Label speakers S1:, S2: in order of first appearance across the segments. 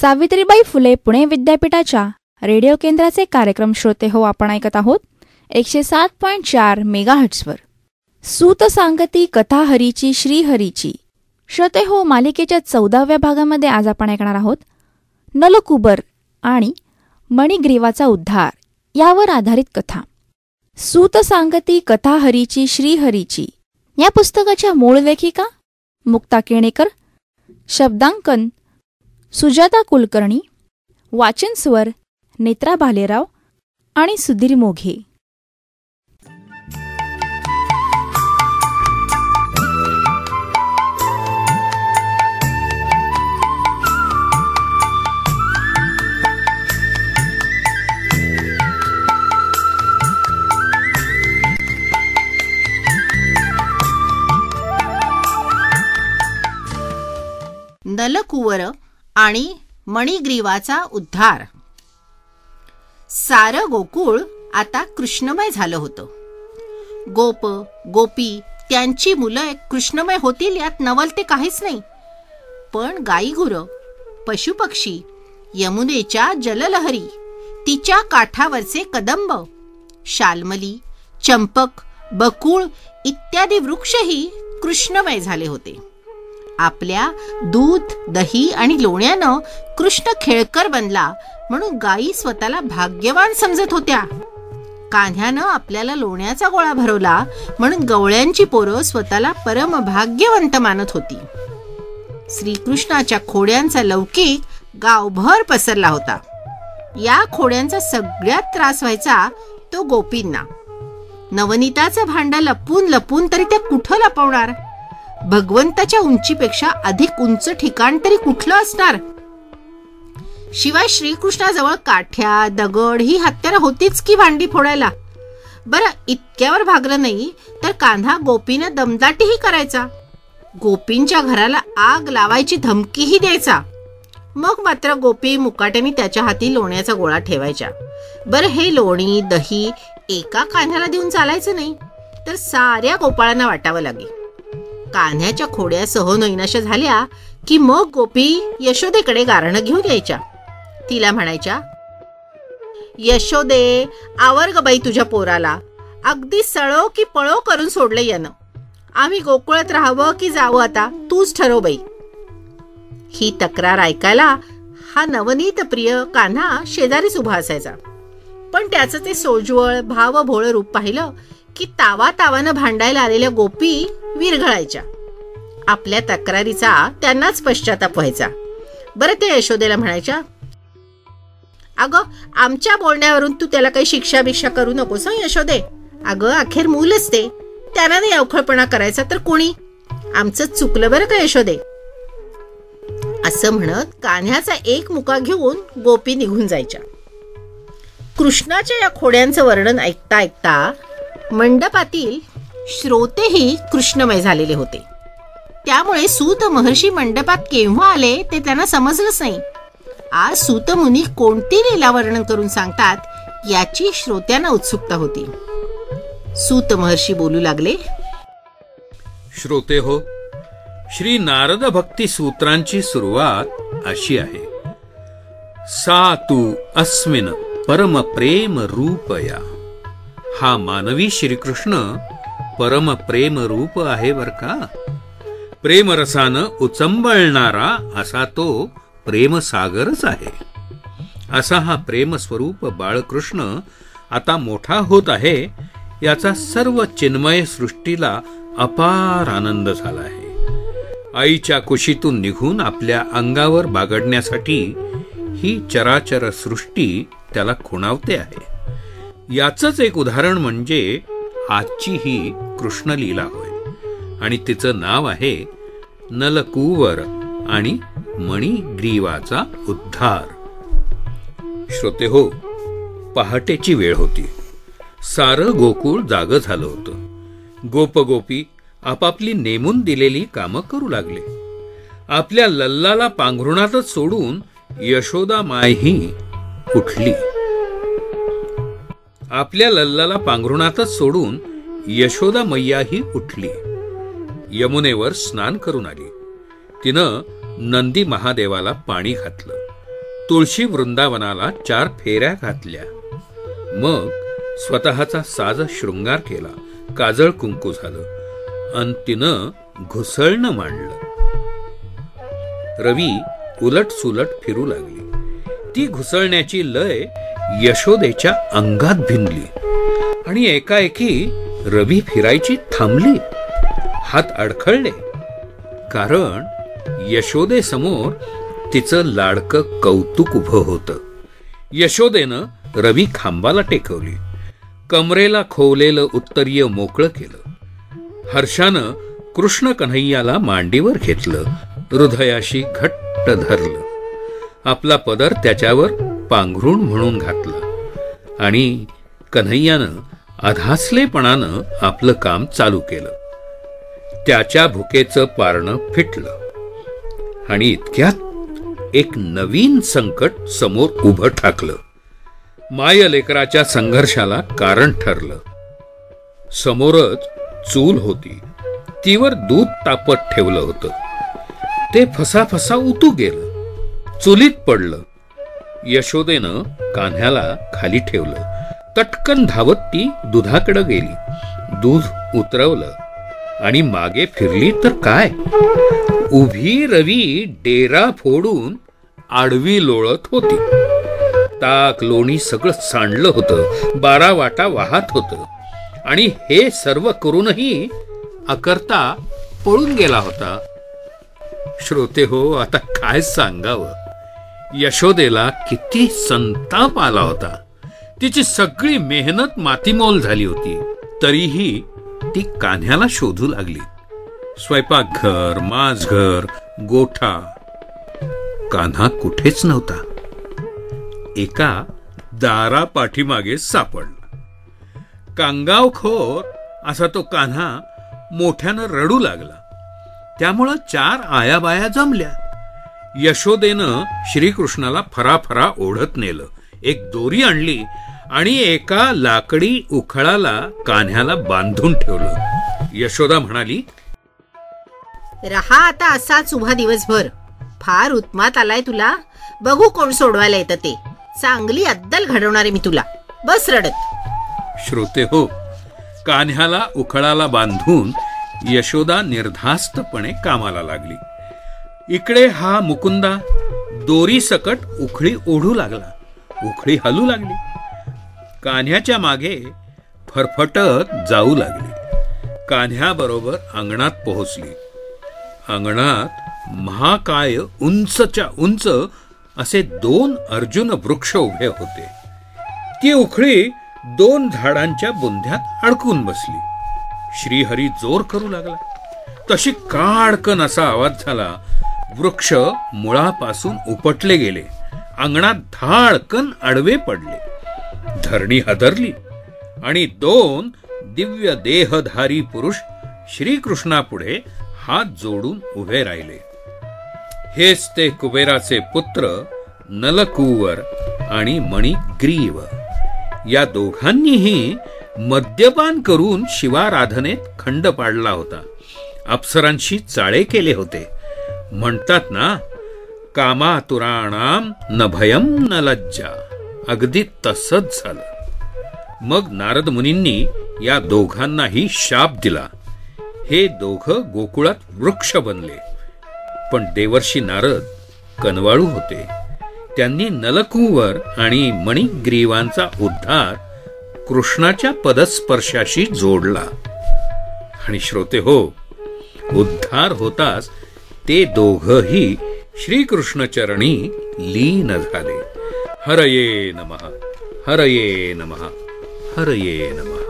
S1: सावित्रीबाई फुले पुणे विद्यापीठाच्या रेडिओ केंद्राचे कार्यक्रम श्रोते हो आपण ऐकत आहोत. एकशे सात पॉईंट चार मेगाहट्सवर सूत सांगती कथा हरीची श्रीहरीची श्रोते हो मालिकेच्या चौदाव्या भागामध्ये आज आपण ऐकणार आहोत. नलकुबर आणि मणिग्रीवाचा उद्धार यावर आधारित कथा. सूत सांगती कथा हरीची श्रीहरीची या पुस्तकाच्या मूळ लेखिका मुक्ता केणेकर. शब्दांकन सुजाता कुलकर्णी वाचन स्वर नेत्रा भालेराव आणि सुधीर मोघे.
S2: नलकुवर आणि मणिग्रीवाचा उद्धार. सारं गोकुळ आता कृष्णमय झालं होतं. गोप गोपी त्यांची मुलं कृष्णमय होतील यात नवलते काहीच नाही. पण गाईगुर पशुपक्षी यमुनेच्या जललहरी तिच्या काठावरचे कदंब शालमली चंपक बकुळ इत्यादी वृक्षही कृष्णमय झाले होते. आपल्या दूध दही आणि लोण्यानं कृष्ण खेळकर बनला म्हणून गायी स्वतःला भाग्यवान समजत होत्या. कान्ह्यानं आपल्याला लोण्याचा गोळा भरवला म्हणून गवळ्यांची पोरं स्वतःला परम भाग्यवंत मानत होती. श्रीकृष्णाच्या खोड्यांचा लौकिक गावभर पसरला होता. या खोड्यांचा सगळ्यात त्रास व्हायचा तो गोपींना. नवनीताचं भांडं लपून लपून तरी त्या कुठं लपवणार? भगवंताच्या उंचीपेक्षा अधिक उंच ठिकाण तरी कुठलं असणार? शिवाय श्रीकृष्णाजवळ काठ्या दगड ही हत्यारं होतीच की भांडी फोडायला? बरं इतक्यावर भागलं नाही तर कान्हा गोपीनं दमदाटीही करायचा. गोपींच्या घराला आग लावायची धमकीही द्यायचा. मग मात्र गोपी मुकाट्याने त्याच्या हाती लोण्याचा गोळा ठेवायच्या. बरं हे लोणी दही एका कान्ह्याला देऊन चालायचं नाही तर साऱ्या गोपाळांना वाटावं लागेल. कान्ह्याच्या खोड्या सहनैनाशा झाल्या की मग गोपी यशोदेकडे गारणं घेऊन यायच्या. तिला म्हणायच्या यशोदे आवर्ग बाई तुझ्या पोराला. अगदी सळो की पळो करून सोडलं यानं. आम्ही गोकुळात राहावं की जावं आता? तूच ठरव बाई. ही तक्रार ऐकायला हा नवनीत प्रिय कान्हा शेजारीच उभा असायचा. पण त्याचं ते सोज्वळ भाव भोळ रूप पाहिलं की तावा तावानं भांडायला आलेल्या गोपी विरघळायच्या. आपल्या तक्रारीचा त्यांनाच पश्चाताप व्हायचा. बरं ते यशोदेला म्हणायच्या अगं आमच्या बोलण्यावरून तू त्याला काही शिक्षा बिक्षा करू नकोस यशोदे? अगं अखेर मूलच ते. त्यांना नाही अवखळपणा करायचा तर कोणी? आमचं चुकलं बरं का यशोदे? असं म्हणत कान्ह्याचा एक मुका घेऊन गोपी निघून जायच्या. कृष्णाच्या या खोड्यांचं वर्णन ऐकता ऐकता मंडपातील श्रोतेही कृष्णमय झालेले होते. त्यामुळे सूत महर्षी मंडपात केव्हा आले ते त्यांना समजलंच नाही. आज सूतमुनी कोणती लीला वर्णन करून सांगतात याची श्रोत्यांना उत्सुकता होती. सूत महर्षी बोलू लागले
S3: श्रोते हो श्री नारद भक्ती सूत्रांची सुरुवात अशी आहे. सा तू अस्मिन परम प्रेम रूपया. हा मानवी श्रीकृष्ण परम प्रेम रूप आहे बर का? प्रेमरसानं उचंबळणारा असा तो प्रेमसागरच आहे. असा हा प्रेमस्वरूप बाळकृष्ण आता मोठा होत आहे याचा सर्व चिन्मय सृष्टीला अपार आनंद झाला आहे. आईच्या कुशीतून निघून आपल्या अंगावर बागडण्यासाठी ही चराचर सृष्टी त्याला खुणावते आहे. याच एक उदाहरण म्हणजे आजची ही कृष्णलीला होय. आणि तिचं नाव आहे नलकूवर आणि मणिग्रीवाचा उद्धार. श्रोते हो पहाटेची वेळ होती. सारं गोकुळ जाग झालं होतं. गोपगोपी आपापली नेमून दिलेली कामं करू लागले. आपल्या लल्लाला पांघरुणातच सोडून यशोदा मायही उठली. आपल्या लल्लाला पांघरुणातच सोडून यशोदा मैयाही उठली. यमुनेवर स्नान करून आली. तिनं नंदी महादेवाला पाणी घातलं. तुळशी वृंदावनाला चार फेऱ्या घातल्या. मग स्वतःचा साज शृंगार केला. काजळ कुंकू झालं. अन तिनं घुसळणं मांडलं. रवी उलट सुलट फिरू लागली. ती घुसळण्याची लय यशोदेच्या अंगात भिनली. आणि एकाएकी रवी फिरायची थांबली. हात अडखळले. कारण यशोदेसमोर तिचं लाडकं कौतुक उभं होतं. यशोदेनं रवी खांबाला टेकवली. कमरेला खोवलेलं उत्तरीय मोकळं केलं. हर्षानं कृष्ण कन्हैयाला मांडीवर घेतलं. हृदयाशी घट्ट धरलं. आपला पदर त्याच्यावर पांघरुण म्हणून घातला. आणि कन्हैयानं अधासलेपणानं आपलं काम चालू केलं. त्याच्या भुकेचं पारणं फिटलं. आणि इतक्यात एक नवीन संकट समोर उभं ठाकलं. माय लेकराच्या संघर्षाला कारण ठरलं. समोरच चूल होती. तीवर दूध तापत ठेवलं होतं. ते फसाफसा उतू गेलं. चुलीत पडलं. यशोदेनं कान्ह्याला खाली ठेवलं. तटकन धावत ती दुधाकडे गेली. दूध उतरवलं. आणि मागे फिरली तर काय? उभी रवी डेरा फोडून आडवी लोळत होती. ताक लोणी सगळं सांडलं होतं. बारा वाटा वाहत होतं. आणि हे सर्व करूनही अकर्ता पळून गेला होता. श्रोते हो आता काय सांगावं? यशोदेला किती संताप आला होता. तिची सगळी मेहनत मातीमोल झाली होती. तरीही ती कान्ह्याला शोधू लागली. स्वयंपाकघर माझघर गोठा. कान्हा कुठेच नव्हता. एका दारा पाठीमागे सापडला. कांगावखोर असा तो कान्हा मोठ्यानं रडू लागला. त्यामुळं चार आयाबाया जमल्या. यशोदेनं श्रीकृष्णाला फराफरा ओढत नेलं. एक दोरी आणली आणि एका लाकडी उखळाला कान्ह्याला बांधून ठेवलं. यशोदा म्हणाली
S2: रहा आता असाच उभा दिवसभर. फार उत्मात आलाय तुला. बघू कोण सोडवायला येतं ते. चांगली अद्दल घडवणारे मी तुला. बस रडत.
S3: श्रोते हो कान्ह्याला उखळाला बांधून यशोदा निर्धास्तपणे कामाला लागली. इकडे हा मुकुंदा दोरी सकट उखळी ओढू लागला. उखळी हलू लागली. कान्ह्याच्या मागे फरफटत जाऊ लागली. कान्ह्याबरोबर अंगणात पोहोचली. अंगणात महाकाय उंचच्या उंच असे दोन अर्जुन वृक्ष उभे होते. ती उखळी दोन झाडांच्या बुंध्यात अडकून बसली. श्रीहरी जोर करू लागला. तशी काडकन असा आवाज झाला वृक्ष मुळापासून उपटले गेले. अंगणात धाडकन आडवे पडले. धरणी हदरली आणि दोन दिव्य देहधारी पुरुष श्रीकृष्णापुढे हात जोडून उभे राहिले. हेच ते कुबेराचे पुत्र नलकुवर आणि मणिग्रीव. या दोघांनीही मद्यपान करून शिवाराधनेत खंड पाडला होता. अप्सरांशी चाळे केले होते. म्हणतात ना कामातुराणाम न भयम न लज्जा. अगदी तसंच झालं. मग नारद मुनींनी या दोघांनाही शाप दिला. हे दोघं गोकुळात वृक्ष बनले. पण देवर्षी नारद कनवाळू होते. त्यांनी नलकुंवर आणि मणिग्रीवांचा उद्धार कृष्णाच्या पदस्पर्शाशी जोडला. आणि श्रोते हो उद्धार होताच ते दोघही श्रीकृष्णचरणी लीन झाले. हरये नमः हरये नमः हरये नमः।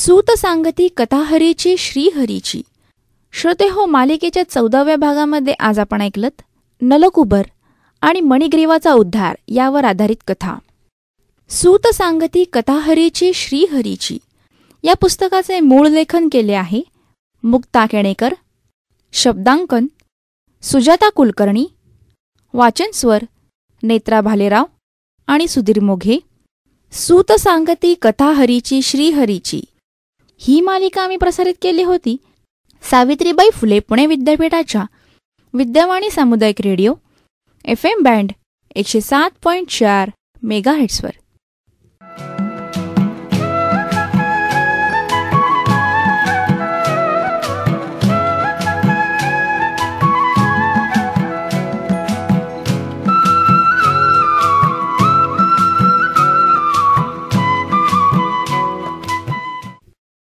S1: सूत सांगती कथाहरीची श्रीहरीची. श्रोते हो मालिकेच्या चौदाव्या भागामध्ये आज आपण ऐकलत नलकुबर आणि मणिग्रीवाचा उद्धार यावर आधारित कथा. सूत सांगती कथाहरीची श्रीहरीची. या पुस्तकाचे मूळ लेखन केले आहे मुक्ता केणेकर शब्दांकन सुजाता कुलकर्णी वाचन स्वर नेत्रा भालेराव आणि सुधीर मोघे. सूत सांगती कथाहरीची श्रीहरीची. ही मालिका आम्ही प्रसारित केली होती. सावित्रीबाई फुले पुणे विद्यापीठाच्या विद्यावाणी सामुदायिक रेडिओ एफ एम बँड एकशे सात पॉईंट चार मेगा हेट्सवर